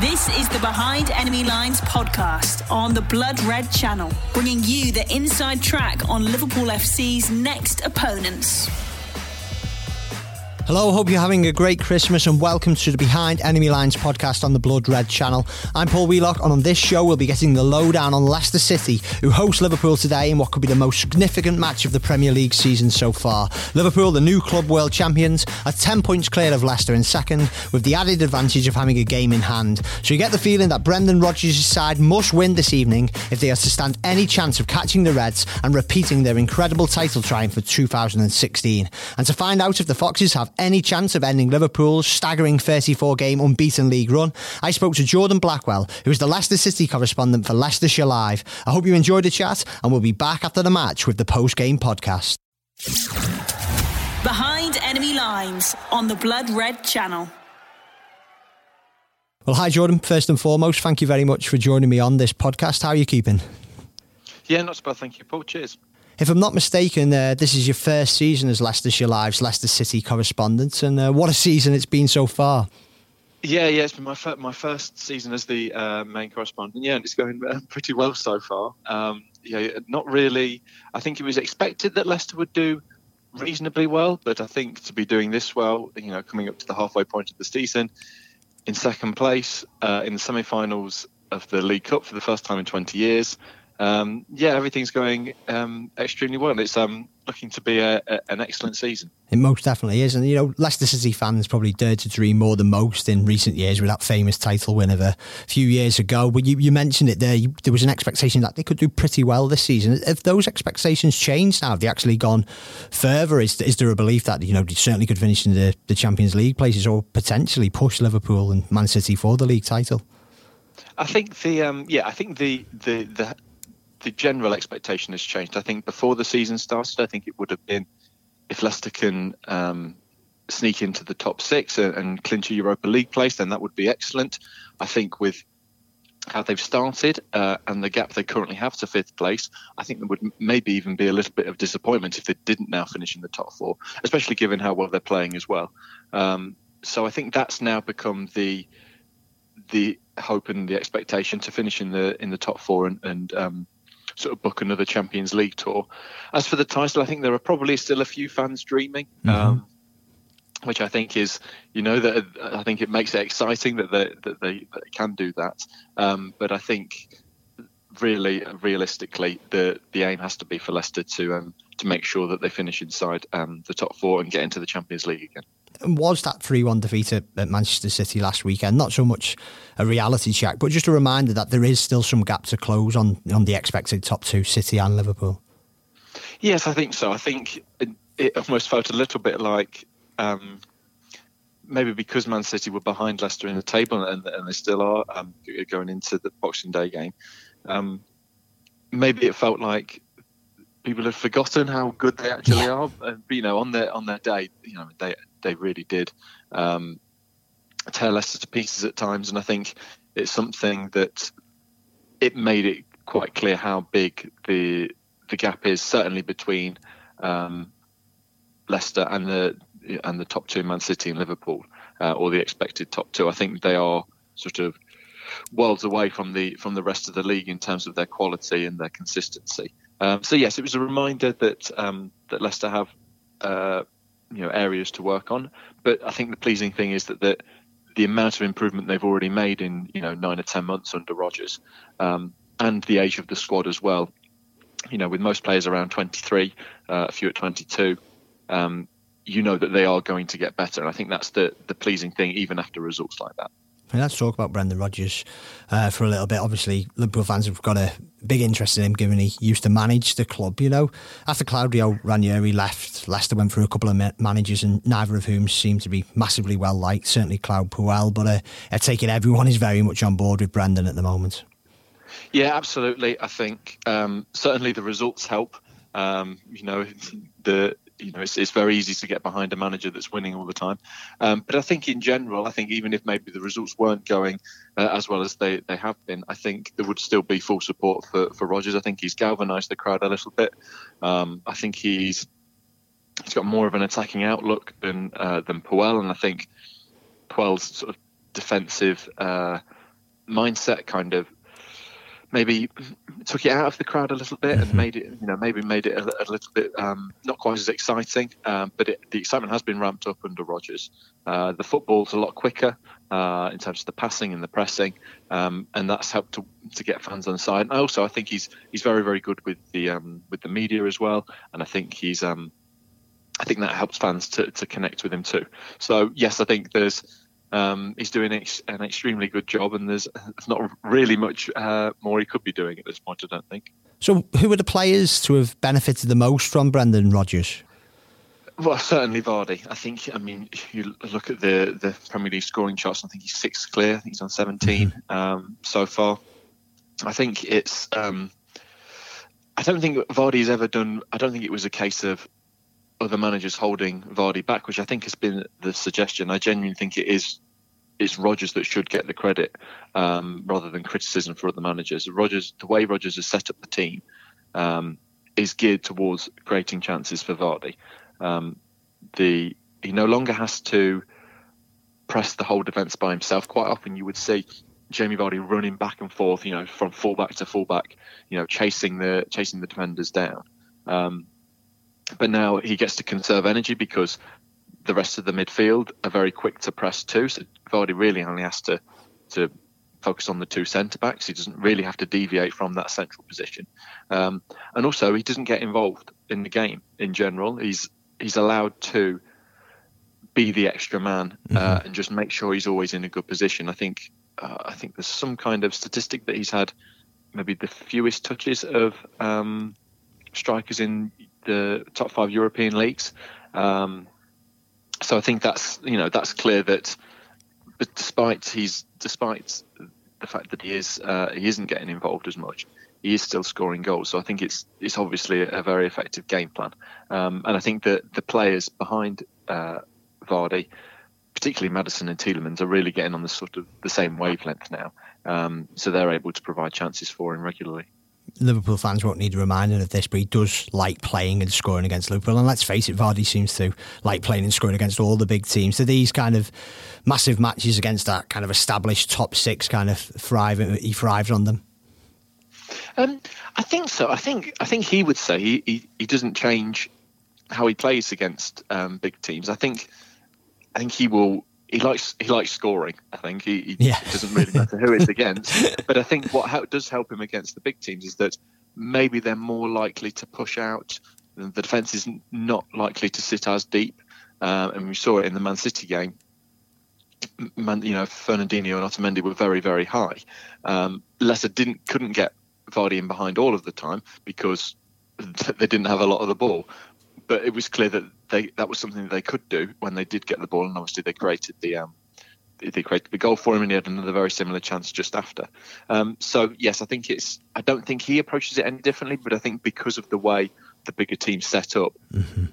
This is the Behind Enemy Lines podcast on the Blood Red channel, bringing you the inside track on Liverpool FC's next opponents. Hello, hope you're having a great Christmas and welcome to the Behind Enemy Lines podcast on the Blood Red channel. I'm Paul Wheelock and on this show we'll be getting the lowdown on Leicester City, who host Liverpool today in what could be the most significant match of the Premier League season so far. Liverpool, the new club world champions, are 10 points clear of Leicester in second, with the added advantage of having a game in hand. So you get the feeling that Brendan Rodgers' side must win this evening if they are to stand any chance of catching the Reds and repeating their incredible title triumph of 2016. And to find out if the Foxes have any chance of ending Liverpool's staggering 34 game unbeaten league run, I spoke to Jordan Blackwell, who is the Leicester City correspondent for Leicestershire Live. I hope you enjoyed the chat, and we'll be back after the match with the post game podcast. Behind Enemy Lines on the Blood Red channel. Well, hi, Jordan. First and foremost, thank you very much for joining me on this podcast. How are you keeping? Yeah, not so bad. Thank you, Paul. Cheers. If I'm not mistaken, uh, this is your first season as Leicestershire Live's Leicester City correspondent, and uh, what a season it's been so far. Yeah, yeah, it's been my fir- my first season as the uh, main correspondent. Yeah, and it's going uh, pretty well so far. Um, yeah, not really. I think it was expected that Leicester would do reasonably well, but I think to be doing this well, you know, coming up to the halfway point of the season, in second place uh, in the semi-finals of the League Cup for the first time in 20 years, um, yeah, everything's going um, extremely well. It's um, looking to be a, a, an excellent season. It most definitely is. And, you know, Leicester City fans probably dared to dream more than most in recent years with that famous title win of a few years ago. But you, you mentioned it there. You, there was an expectation that they could do pretty well this season. Have those expectations changed now? Have they actually gone further? Is, is there a belief that, you know, they certainly could finish in the, the Champions League places or potentially push Liverpool and Man City for the league title? I think the um, yeah, I think the the the the general expectation has changed. I think before the season started, I think it would have been if Leicester can um, sneak into the top six and, and, clinch a Europa League place, then that would be excellent. I think with how they've started uh, and the gap they currently have to fifth place, I think there would maybe even be a little bit of disappointment if they didn't now finish in the top four, especially given how well they're playing as well. Um, so I think that's now become the the hope and the expectation to finish in the in the top four and, and um, sort of book another Champions League tour. As for the title, I think there are probably still a few fans dreaming. Mm-hmm. Um, which I think is, you know, that I think it makes it exciting that they, that they, that they can do that. Um, but I think really, realistically, the the aim has to be for Leicester to um, to make sure that they finish inside um, the top four and get into the Champions League again was that 3 1 defeat at, Manchester City last weekend. Not so much a reality check, but just a reminder that there is still some gap to close on, on the expected top two, City and Liverpool. Yes, I think so. I think it, it almost felt a little bit like um, maybe because Man City were behind Leicester in the table and, and they still are um, going into the Boxing Day game. Um, maybe it felt like people have forgotten how good they actually yeah. are. Uh, you know, on their on their day, you know, they they really did um, tear Leicester to pieces at times, and I think it's something that it made it quite clear how big the the gap is, certainly between um, Leicester and the and the top two, Man City and Liverpool, uh, or the expected top two. I think they are sort of worlds away from the from the rest of the league in terms of their quality and their consistency. Um, so yes, it was a reminder that um, that Leicester have uh, you know areas to work on. But I think the pleasing thing is that the the amount of improvement they've already made in you know nine or ten months under Rodgers, um, and the age of the squad as well. You know, with most players around 23, uh, a few at 22, um, you know that they are going to get better. And I think that's the the pleasing thing, even after results like that. Let's talk about Brendan Rodgers uh, for a little bit. Obviously, Liverpool fans have got a big interest in him, given he used to manage the club. You know, after Claudio Ranieri left, Leicester went through a couple of managers, and neither of whom seemed to be massively well liked. Certainly, Claude Puel, but uh, I take it everyone is very much on board with Brendan at the moment. Yeah, absolutely. I think um, certainly the results help. Um, you know, the you know, it's, it's very easy to get behind a manager that's winning all the time. Um, but I think in general, I think even if maybe the results weren't going uh, as well as they, they have been, I think there would still be full support for, for Rodgers. I think he's galvanised the crowd a little bit. Um, I think he's he's got more of an attacking outlook than uh, than Puel, and I think Puel's sort of defensive uh, mindset kind of maybe took it out of the crowd a little bit and made it, you know, maybe made it a, a little bit um, not quite as exciting. Um, but it, the excitement has been ramped up under Rodgers. Uh, the football's a lot quicker uh, in terms of the passing and the pressing, um, and that's helped to, to get fans on the side. And also, I think he's he's very very good with the um, with the media as well, and I think he's um, I think that helps fans to, to connect with him too. So yes, I think there's um, he's doing an extremely good job, and there's, there's not really much uh, more he could be doing at this point. I don't think. So, who are the players to have benefited the most from Brendan Rodgers? Well, certainly Vardy. I think. I mean, you look at the the Premier League scoring charts. I think he's sixth clear. I think he's on 17 mm-hmm. um, so far. I think it's. Um, I don't think Vardy's ever done. I don't think it was a case of other managers holding Vardy back, which I think has been the suggestion. I genuinely think it is it's Rodgers that should get the credit um, rather than criticism for other managers. Rodgers, the way Rodgers has set up the team, um, is geared towards creating chances for Vardy. Um, the he no longer has to press the whole defence by himself. Quite often, you would see Jamie Vardy running back and forth, you know, from fullback to fullback, you know, chasing the chasing the defenders down. Um, but now he gets to conserve energy because the rest of the midfield are very quick to press too. So Vardy really only has to to focus on the two centre backs. He doesn't really have to deviate from that central position, um, and also he doesn't get involved in the game in general. He's he's allowed to be the extra man uh, mm-hmm. and just make sure he's always in a good position. I think uh, I think there's some kind of statistic that he's had maybe the fewest touches of um, strikers in the top five European leagues. Um, so I think that's you know that's clear that, but despite he's despite the fact that he is uh, he isn't getting involved as much, he is still scoring goals. So I think it's it's obviously a, very effective game plan, um, and I think that the players behind uh, Vardy, particularly Maddison and Tielemans, are really getting on the sort of the same wavelength now. Um, so they're able to provide chances for him regularly. Liverpool fans won't need a reminder of this, but he does like playing and scoring against Liverpool. And let's face it, Vardy seems to like playing and scoring against all the big teams. So these kind of massive matches against that kind of established top six kind of thrive, he thrives on them. Um, I think so. I think I think he would say he, he, he doesn't change how he plays against um, big teams. I think I think he will he likes he likes scoring. I think he, he yeah. doesn't really matter who it's against. but I think what does help him against the big teams is that maybe they're more likely to push out. The defence is not likely to sit as deep, um, and we saw it in the Man City game. Man, you know, Fernandinho and Otamendi were very very high. Um, Leicester didn't couldn't get Vardy in behind all of the time because they didn't have a lot of the ball but it was clear that they that was something that they could do when they did get the ball, and obviously they created the um, they created the goal for him, and he had another very similar chance just after. Um, so yes, I think it's. I don't think he approaches it any differently, but I think because of the way the bigger team set up, mm-hmm.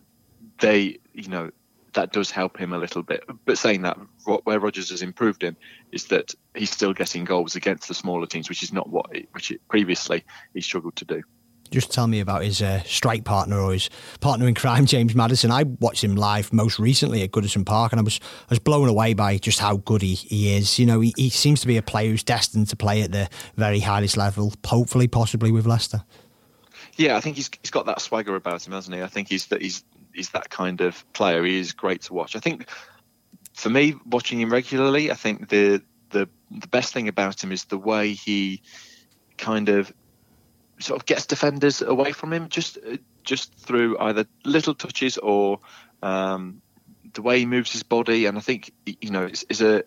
they you know that does help him a little bit. But saying that, where Rodgers has improved him is that he's still getting goals against the smaller teams, which is not what which previously he struggled to do just tell me about his uh, strike partner or his partner in crime, James Maddison. I watched him live most recently at Goodison Park, and I was I was blown away by just how good he, he is. You know, he, he seems to be a player who's destined to play at the very highest level, hopefully, possibly with Leicester. Yeah, I think he's he's got that swagger about him, hasn't he? I think he's that he's he's that kind of player. He is great to watch. I think for me, watching him regularly, I think the the the best thing about him is the way he kind of sort of gets defenders away from him just just through either little touches or um, the way he moves his body. And I think you know it's, it's a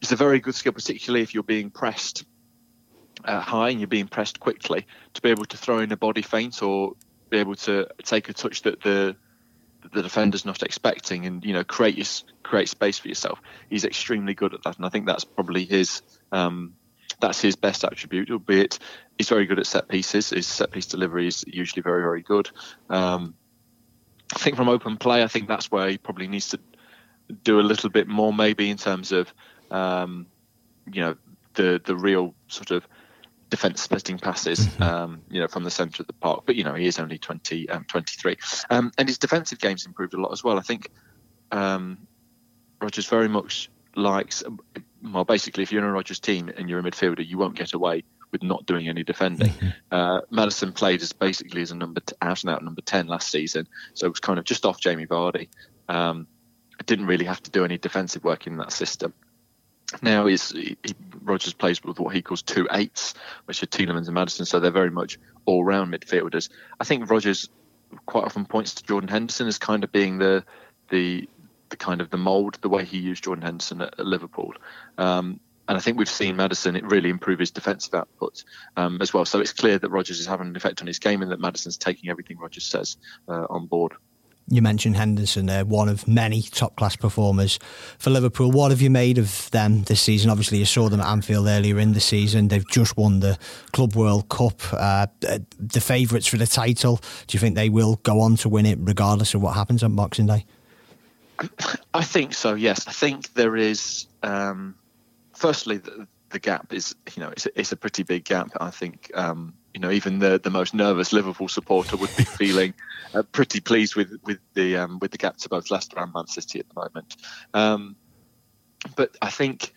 it's a very good skill, particularly if you're being pressed uh, high and you're being pressed quickly, to be able to throw in a body feint or be able to take a touch that the the defender's not expecting and you know create your, create space for yourself. He's extremely good at that, and I think that's probably his um, that's his best attribute, albeit he's very good at set pieces. His set piece delivery is usually very, very good. Um, I think from open play, I think that's where he probably needs to do a little bit more, maybe in terms of, um, you know, the the real sort of defense splitting passes, mm-hmm. um, you know, from the centre of the park. But you know, he is only 20, um, 23, um, and his defensive game's improved a lot as well. I think um, Rodgers very much likes well, basically, if you're in a Rodgers team and you're a midfielder, you won't get away with not doing any defending. Uh, Maddison played as basically as a number t- out and out number ten last season, so it was kind of just off Jamie Vardy. Um, didn't really have to do any defensive work in that system. Now is he, Rodgers plays with what he calls two eights, which are Tielemans and Maddison, so they're very much all-round midfielders. I think Rodgers quite often points to Jordan Henderson as kind of being the the the kind of the mould, the way he used Jordan Henderson at, at Liverpool. Um, and I think we've seen Maddison really improve his defensive output um, as well. So it's clear that Rodgers is having an effect on his game and that Maddison's taking everything Rodgers says uh, on board. You mentioned Henderson there, one of many top class performers for Liverpool. What have you made of them this season? Obviously, you saw them at Anfield earlier in the season. They've just won the Club World Cup, uh, the favourites for the title. Do you think they will go on to win it regardless of what happens on Boxing Day? I think so. Yes, I think there is. Um, firstly, the, the, gap is you know it's a, it's a pretty big gap. I think um, you know even the the most nervous Liverpool supporter would be feeling uh, pretty pleased with with the um, with the gap to both Leicester and Man City at the moment. Um, but I think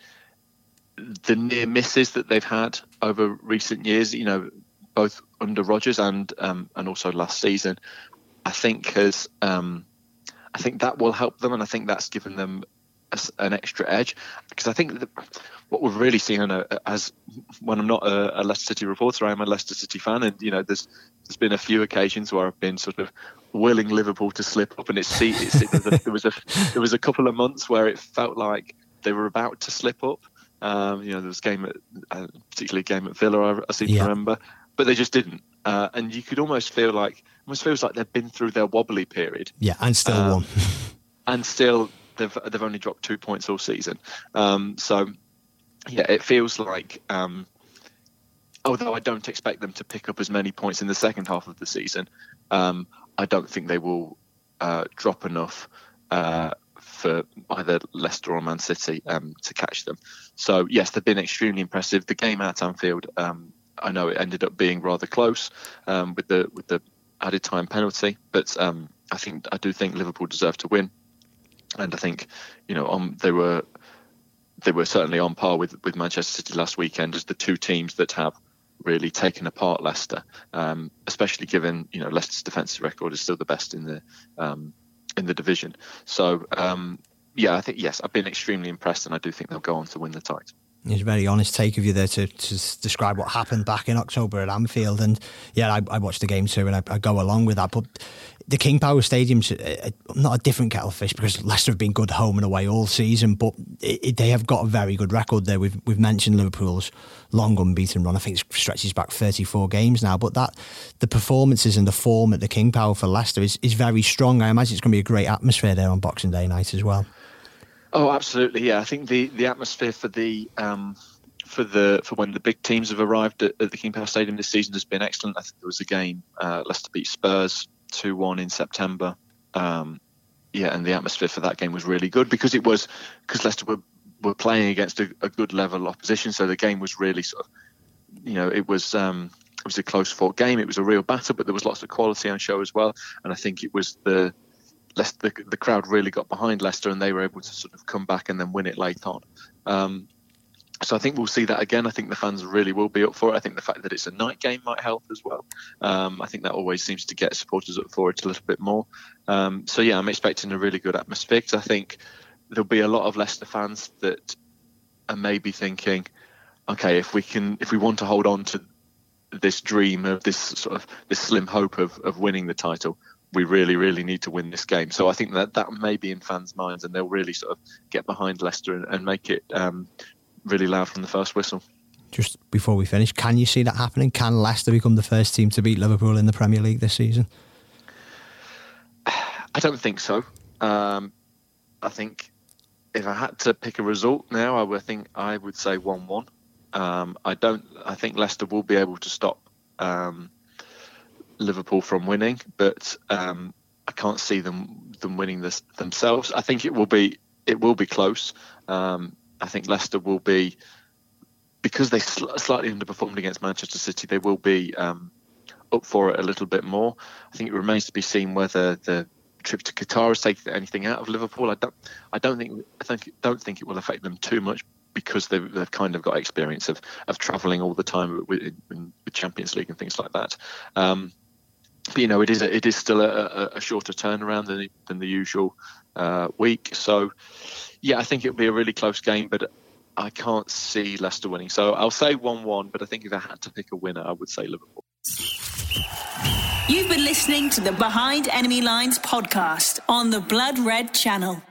the near misses that they've had over recent years, you know, both under Rodgers and um, and also last season, I think has um, I think that will help them, and I think that's given them a, an extra edge. Because I think that what we've really seen as when I'm not a, a, Leicester City reporter, I'm a Leicester City fan, and you know, there's there's been a few occasions where I've been sort of willing Liverpool to slip up, and it's, it's it, there was a there was a couple of months where it felt like they were about to slip up. Um, you know, there was a game at, uh, particularly a game at Villa, I, I seem yeah. to remember, but they just didn't. Uh, and you could almost feel like almost feels like they've been through their wobbly period. Yeah, and still um, won. and still they've they've only dropped two points all season. Um, so yeah, it feels like. Um, although I don't expect them to pick up as many points in the second half of the season, um, I don't think they will uh, drop enough uh, for either Leicester or Man City um, to catch them. So yes, they've been extremely impressive. The game at Anfield, um, I know it ended up being rather close um, with the with the added time penalty. But um, I think I do think Liverpool deserved to win, and I think you know they were they were certainly on par with with Manchester City last weekend as the two teams that have really taken apart Leicester, um, especially given you know Leicester's defensive record is still the best in the um, in the division. So um, yeah, I think yes, I've been extremely impressed, and I do think they'll go on to win the title. A very honest take of you there to, to describe what happened back in October at Anfield. And yeah, I, I watched the game too and I, I, go along with that. But the King Power Stadium's a, eh, a, eh, not a different kettle of fish because Leicester have been good home and away all season, but it, it, they have got a very good record there. We've, we've mentioned Liverpool's long unbeaten run. I think it stretches back 34 games now. But that the performances and the form at the King Power for Leicester is, is very strong. I imagine it's going to be a great atmosphere there on Boxing Day night as well. Oh, absolutely. Yeah, I think the, the atmosphere for the um, for the for when the big teams have arrived at, at, the King Power Stadium this season has been excellent. I think there was a game uh, Leicester beat Spurs two one in September. Um, yeah, and the atmosphere for that game was really good because it was because Leicester were were playing against a, a, good level of opposition, so the game was really sort of you know it was. Um, it was a close fought game. It was a real battle, but there was lots of quality on show as well. And I think it was the Leicester, the, the crowd really got behind Leicester and they were able to sort of come back and then win it late on. Um, so I think we'll see that again. I think the fans really will be up for it. I think the fact that it's a night game might help as well. Um, I think that always seems to get supporters up for it a little bit more. Um, so yeah, I'm expecting a really good atmosphere because I think there'll be a lot of Leicester fans that are maybe thinking, okay, if we can, if we want to hold on to this dream of this sort of this slim hope of, of winning the title, we really, really need to win this game. So I think that that may be in fans' minds, and they'll really sort of get behind Leicester and, and make it um, really loud from the first whistle. Just before we finish, can you see that happening? Can Leicester become the first team to beat Liverpool in the Premier League this season? I don't think so. Um, I think if I had to pick a result now, I would think I would say one-one. Um, I don't. I think Leicester will be able to stop um, Liverpool from winning, but um, I can't see them them winning this themselves. I think it will be it will be close. Um, I think Leicester will be because they sl- slightly underperformed against Manchester City. They will be um, up for it a little bit more. I think it remains to be seen whether the trip to Qatar has taken anything out of Liverpool. I don't I don't think I think don't think it will affect them too much because they've, they've kind of got experience of of travelling all the time with, with, Champions League and things like that. Um, but, you know, it is a, it is still a, a shorter turnaround than than the usual uh, week. So, yeah, I think it'll be a really close game, but I can't see Leicester winning. So I'll say one-one. But I think if I had to pick a winner, I would say Liverpool. You've been listening to the Behind Enemy Lines podcast on the Blood Red Channel.